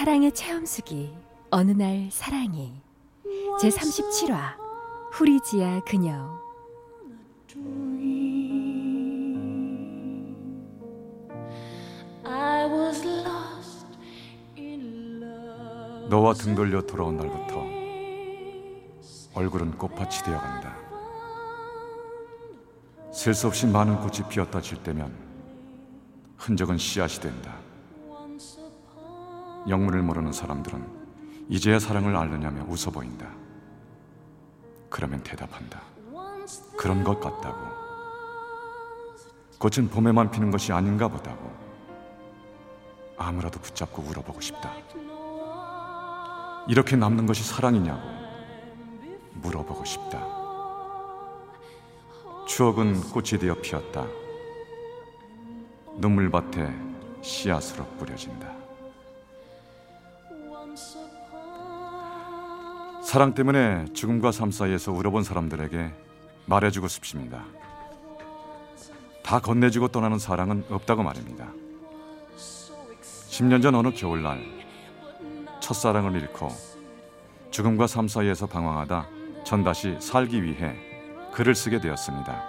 사랑의 체험수기 어느 날 사랑이 제 37화 후리지아 그녀 너와 등 돌려 돌아온 날부터 얼굴은 꽃밭이 되어간다. 셀 수 없이 많은 꽃이 피었다 질 때면 흔적은 씨앗이 된다. 영문을 모르는 사람들은 이제야 사랑을 알느냐며 웃어 보인다. 그러면 대답한다. 그런 것 같다고. 꽃은 봄에만 피는 것이 아닌가 보다고. 아무라도 붙잡고 울어보고 싶다. 이렇게 남는 것이 사랑이냐고 물어보고 싶다. 추억은 꽃이 되어 피었다. 눈물밭에 씨앗으로 뿌려진다. 사랑 때문에 죽음과 삶 사이에서 울어본 사람들에게 말해주고 싶습니다. 다 건네주고 떠나는 사랑은 없다고 말입니다. 10년 전 어느 겨울날 첫사랑을 잃고 죽음과 삶 사이에서 방황하다 전 다시 살기 위해 글을 쓰게 되었습니다.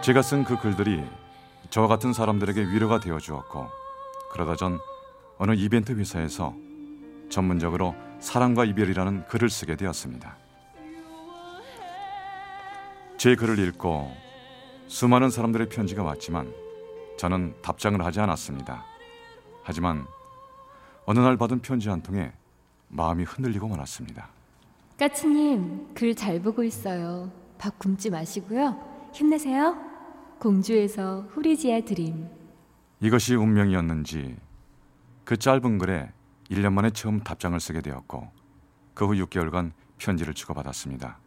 제가 쓴 그 글들이 저와 같은 사람들에게 위로가 되어 주었고 그러다 전 어느 이벤트 회사에서 전문적으로 사랑과 이별이라는 글을 쓰게 되었습니다. 제 글을 읽고 수많은 사람들의 편지가 왔지만 저는 답장을 하지 않았습니다. 하지만 어느 날 받은 편지 한 통에 마음이 흔들리고 말았습니다. 까치님 글 잘 보고 있어요. 밥 굶지 마시고요. 힘내세요. 공주에서 후리지아 드림. 이것이 운명이었는지 그 짧은 글에 1년 만에 처음 답장을 쓰게 되었고 그 후 6개월간 편지를 주고받았습니다.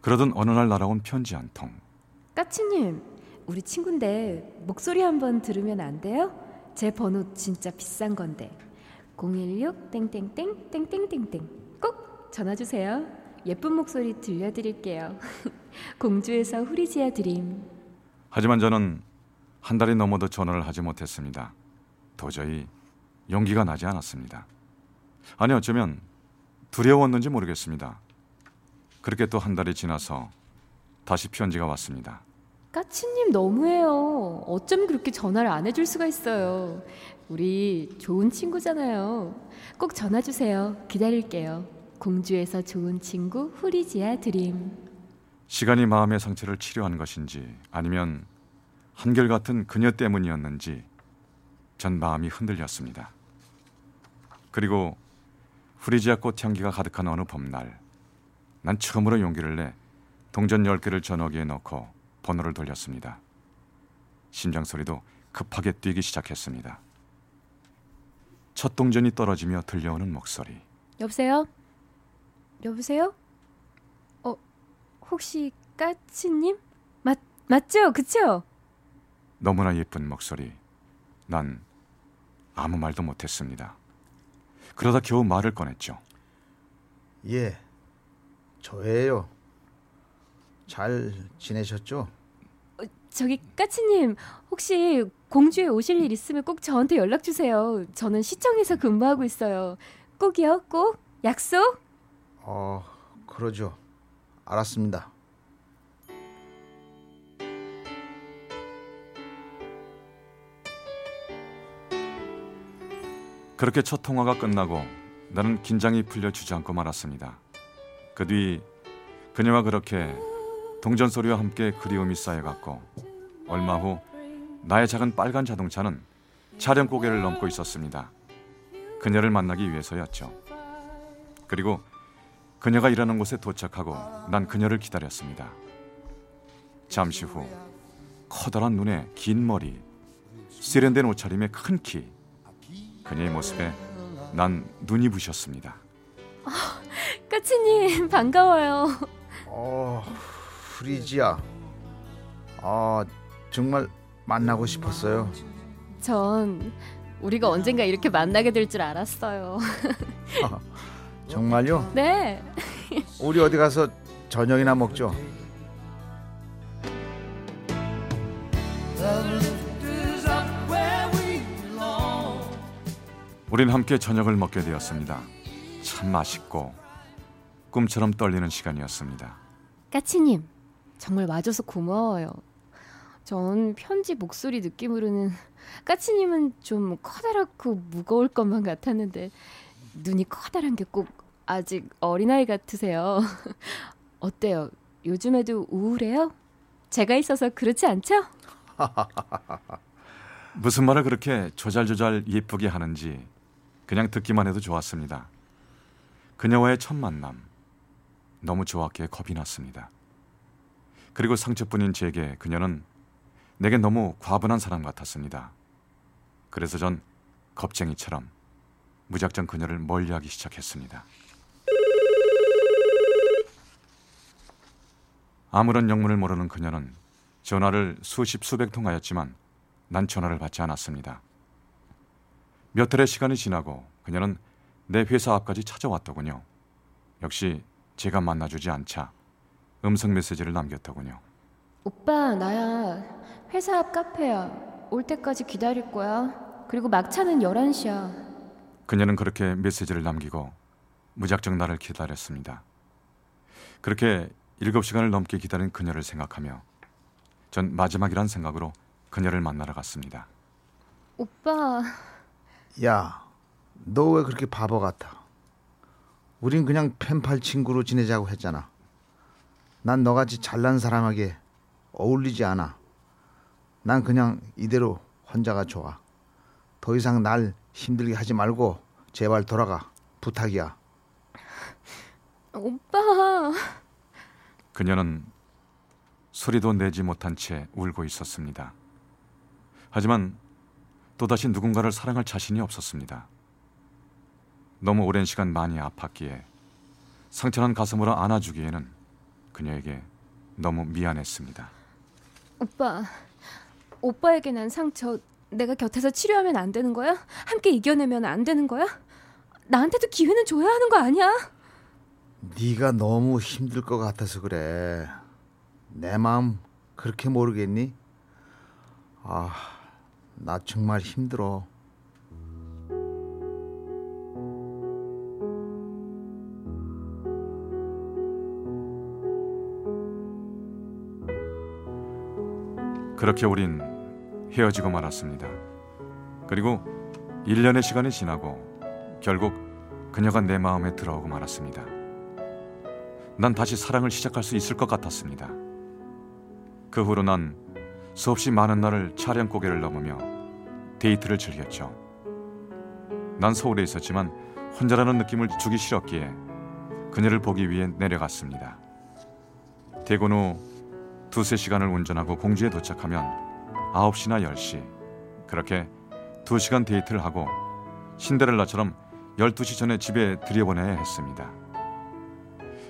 그러던 어느 날 날아온 편지 한 통. 까치님, 우리 친구인데 목소리 한번 들으면 안 돼요? 제 번호 진짜 비싼 건데. 016 땡땡땡 땡땡땡땡 꼭 전화 주세요. 예쁜 목소리 들려드릴게요. 공주에서 후리지아 드림. 하지만 저는 한 달이 넘어도 전화를 하지 못했습니다. 도저히 용기가 나지 않았습니다. 아니 어쩌면 두려웠는지 모르겠습니다. 그렇게 또 한 달이 지나서 다시 편지가 왔습니다. 까치님 너무해요. 어쩜 그렇게 전화를 안 해줄 수가 있어요. 우리 좋은 친구잖아요. 꼭 전화 주세요. 기다릴게요. 공주에서 좋은 친구 후리지아 드림. 시간이 마음의 상처를 치료한 것인지 아니면 한결같은 그녀 때문이었는지 전 마음이 흔들렸습니다. 그리고 후리지아 꽃향기가 가득한 어느 봄날 난 처음으로 용기를 내 동전 10개를 전화기에 넣고 번호를 돌렸습니다. 심장 소리도 급하게 뛰기 시작했습니다. 첫 동전이 떨어지며 들려오는 목소리. 여보세요? 여보세요? 어, 혹시 까치님? 맞, 맞죠? 그쵸? 너무나 예쁜 목소리. 난 아무 말도 못했습니다. 그러다 겨우 말을 꺼냈죠. 예, 저예요. 잘 지내셨죠? 어, 저기 까치님, 혹시 공주에 오실 일 있으면 꼭 저한테 연락 주세요. 저는 시청에서 근무하고 있어요. 꼭이요, 꼭. 약속? 어, 그러죠. 알았습니다. 그렇게 첫 통화가 끝나고 나는 긴장이 풀려 주저앉고 말았습니다. 그 뒤 그녀와 그렇게 동전 소리와 함께 그리움이 쌓여갔고 얼마 후 나의 작은 빨간 자동차는 차량 고개를 넘고 있었습니다. 그녀를 만나기 위해서였죠. 그리고 그녀가 일하는 곳에 도착하고 난 그녀를 기다렸습니다. 잠시 후 커다란 눈에 긴 머리, 세련된 옷차림에 큰 키. 그녀의 모습에 난 눈이 부셨습니다. 까치님 반가워요. 어, 프리지야. 아, 정말 만나고 싶었어요. 전 우리가 언젠가 이렇게 만나게 될 줄 알았어요. 정말요? 네. 우리 어디 가서 저녁이나 먹죠. 우린 함께 저녁을 먹게 되었습니다. 참 맛있고 꿈처럼 떨리는 시간이었습니다. 까치님 정말 와줘서 고마워요. 전 편지 목소리 느낌으로는 까치님은 좀 커다랗고 무거울 것만 같았는데 눈이 커다란 게 꼭 아직 어린아이 같으세요. 어때요? 요즘에도 우울해요? 제가 있어서 그렇지 않죠? 무슨 말을 그렇게 조잘조잘 예쁘게 하는지 그냥 듣기만 해도 좋았습니다. 그녀와의 첫 만남 너무 좋았기에 겁이 났습니다. 그리고 상처뿐인 제게 그녀는 내게 너무 과분한 사람 같았습니다. 그래서 전 겁쟁이처럼 무작정 그녀를 멀리하기 시작했습니다. 아무런 영문을 모르는 그녀는 전화를 수십 수백 통하였지만 난 전화를 받지 않았습니다. 몇 달의 시간이 지나고 그녀는 내 회사 앞까지 찾아왔더군요. 역시 제가 만나주지 않자 음성 메시지를 남겼더군요. 오빠 나야 회사 앞 카페야 올 때까지 기다릴 거야 그리고 막차는 11시야 그녀는 그렇게 메시지를 남기고 무작정 나를 기다렸습니다. 그렇게 일곱 시간을 넘게 기다린 그녀를 생각하며 전 마지막이란 생각으로 그녀를 만나러 갔습니다. 오빠 야, 너 왜 그렇게 바보 같아? 우린 그냥 펜팔 친구로 지내자고 했잖아. 난 너같이 잘난 사람에게 어울리지 않아. 난 그냥 이대로 혼자가 좋아. 더 이상 날 힘들게 하지 말고 제발 돌아가. 부탁이야. 오빠 그녀는 소리도 내지 못한 채 울고 있었습니다. 하지만 또다시 누군가를 사랑할 자신이 없었습니다. 너무 오랜 시간 많이 아팠기에 상처난 가슴으로 안아주기에는 그녀에게 너무 미안했습니다. 오빠 오빠에게 난 상처 내가 곁에서 치료하면 안 되는 거야? 함께 이겨내면 안 되는 거야? 나한테도 기회는 줘야 하는 거 아니야? 네가 너무 힘들 것 같아서 그래. 내 마음 그렇게 모르겠니? 아, 나 정말 힘들어. 그렇게 우린 헤어지고 말았습니다. 그리고 1년의 시간이 지나고 결국 그녀가 내 마음에 들어오고 말았습니다. 난 다시 사랑을 시작할 수 있을 것 같았습니다. 그 후로 난 수없이 많은 날을 차량 고개를 넘으며 데이트를 즐겼죠. 난 서울에 있었지만 혼자라는 느낌을 주기 싫었기에 그녀를 보기 위해 내려갔습니다. 퇴근 후 두세 시간을 운전하고 공주에 도착하면 9시나 10시 그렇게 2시간 데이트를 하고 신데렐라처럼 12시 전에 집에 들여보내야 했습니다.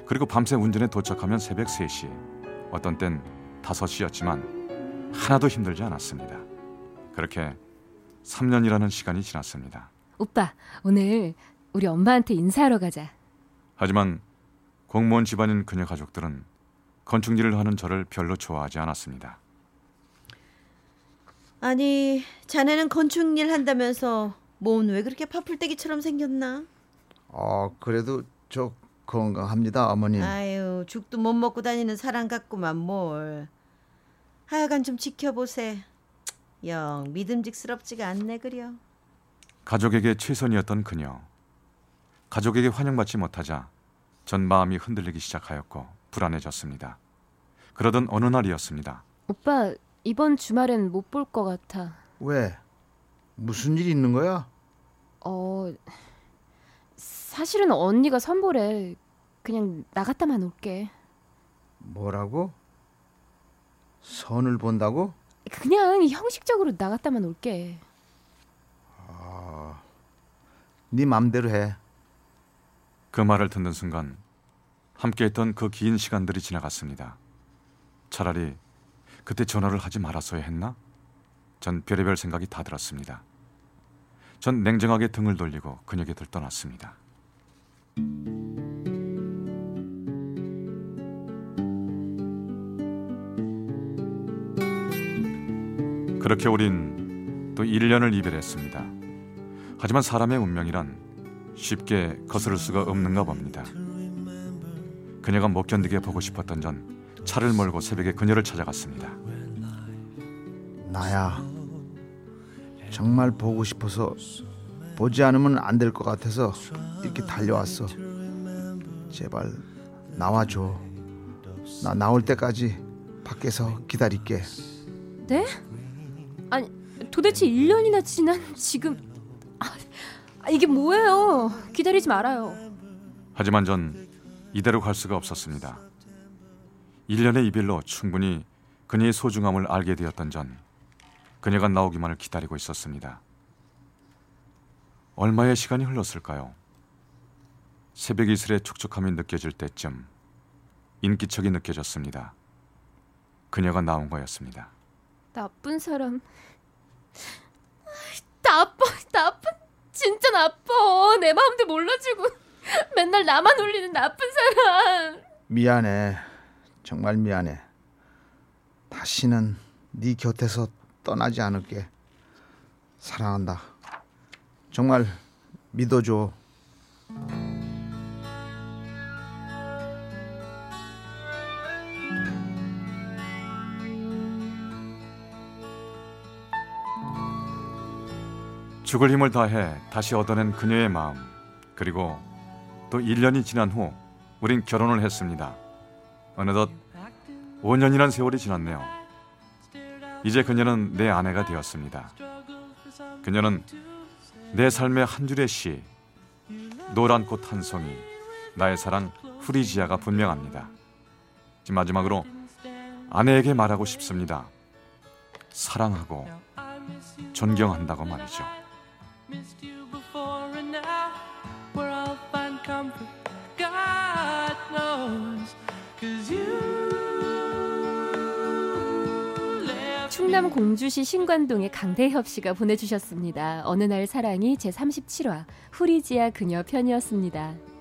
그리고 밤새 운전에 도착하면 새벽 3시 어떤 땐 5시였지만 하나도 힘들지 않았습니다. 그렇게 3년이라는 시간이 지났습니다. 오빠 오늘 우리 엄마한테 인사하러 가자 하지만 공무원 집안인 그녀 가족들은 건축일을 하는 저를 별로 좋아하지 않았습니다. 아니, 자네는 건축 일 한다면서 몸은 왜 그렇게 파풀떼기처럼 생겼나? 어, 그래도 저 건강합니다, 어머님. 아유, 죽도 못 먹고 다니는 사람 같구만 뭘. 하여간 좀 지켜보세. 영 믿음직스럽지가 않네 그려. 가족에게 최선이었던 그녀. 가족에게 환영받지 못하자 전 마음이 흔들리기 시작하였고 불안해졌습니다. 그러던 어느 날이었습니다. 오빠 이번 주말엔 못 볼 것 같아 왜? 무슨 일 있는 거야? 어 사실은 언니가 선보래 그냥 나갔다만 올게 뭐라고? 선을 본다고? 그냥 형식적으로 나갔다만 올게. 네 맘대로 해. 그 말을 듣는 순간 함께했던 그 긴 시간들이 지나갔습니다. 차라리 그때 전화를 하지 말았어야 했나? 전 별의별 생각이 다 들었습니다. 전 냉정하게 등을 돌리고 그녀에게 들떠났습니다. 그렇게 우린 또 1년을 이별했습니다. 하지만 사람의 운명이란 쉽게 거스를 수가 없는가 봅니다. 그녀가 못 견디게 보고 싶었던 전 차를 몰고 새벽에 그녀를 찾아갔습니다. 나야. 정말 보고 싶어서 보지 않으면 안 될 것 같아서 이렇게 달려왔어. 제발 나와줘. 나 나올 때까지 밖에서 기다릴게. 네? 아니 도대체 1년이나 지난 지금 아, 아, 이게 뭐예요? 기다리지 말아요. 하지만 전 이대로 갈 수가 없었습니다. 1년의 이별로 충분히 그녀의 소중함을 알게 되었던 전 그녀가 나오기만을 기다리고 있었습니다. 얼마의 시간이 흘렀을까요? 새벽 이슬의 촉촉함이 느껴질 때쯤 인기척이 느껴졌습니다. 그녀가 나온 거였습니다. 나쁜 사람. 나빠, 나쁜, 진짜 나빠. 내 마음도 몰라주고 맨날 나만 울리는 나쁜 사람. 미안해. 정말 미안해. 다시는 네 곁에서 떠나지 않을게. 사랑한다. 정말 믿어줘. 죽을 힘을 다해 다시 얻어낸 그녀의 마음 그리고 또 1년이 지난 후 우린 결혼을 했습니다. 어느덧 5년이란 세월이 지났네요. 이제 그녀는 내 아내가 되었습니다. 그녀는 내 삶의 한 줄의 시, 노란 꽃 한 송이, 나의 사랑 후리지아가 분명합니다. 마지막으로 아내에게 말하고 싶습니다. 사랑하고 존경한다고 말이죠. Missed you before and now where I'll find comfort God knows cause you left 충남 공주시 신관동의 강대협 씨가 보내주셨습니다. 어느 날 사랑이 제 37화 후리지아 그녀 편이었습니다.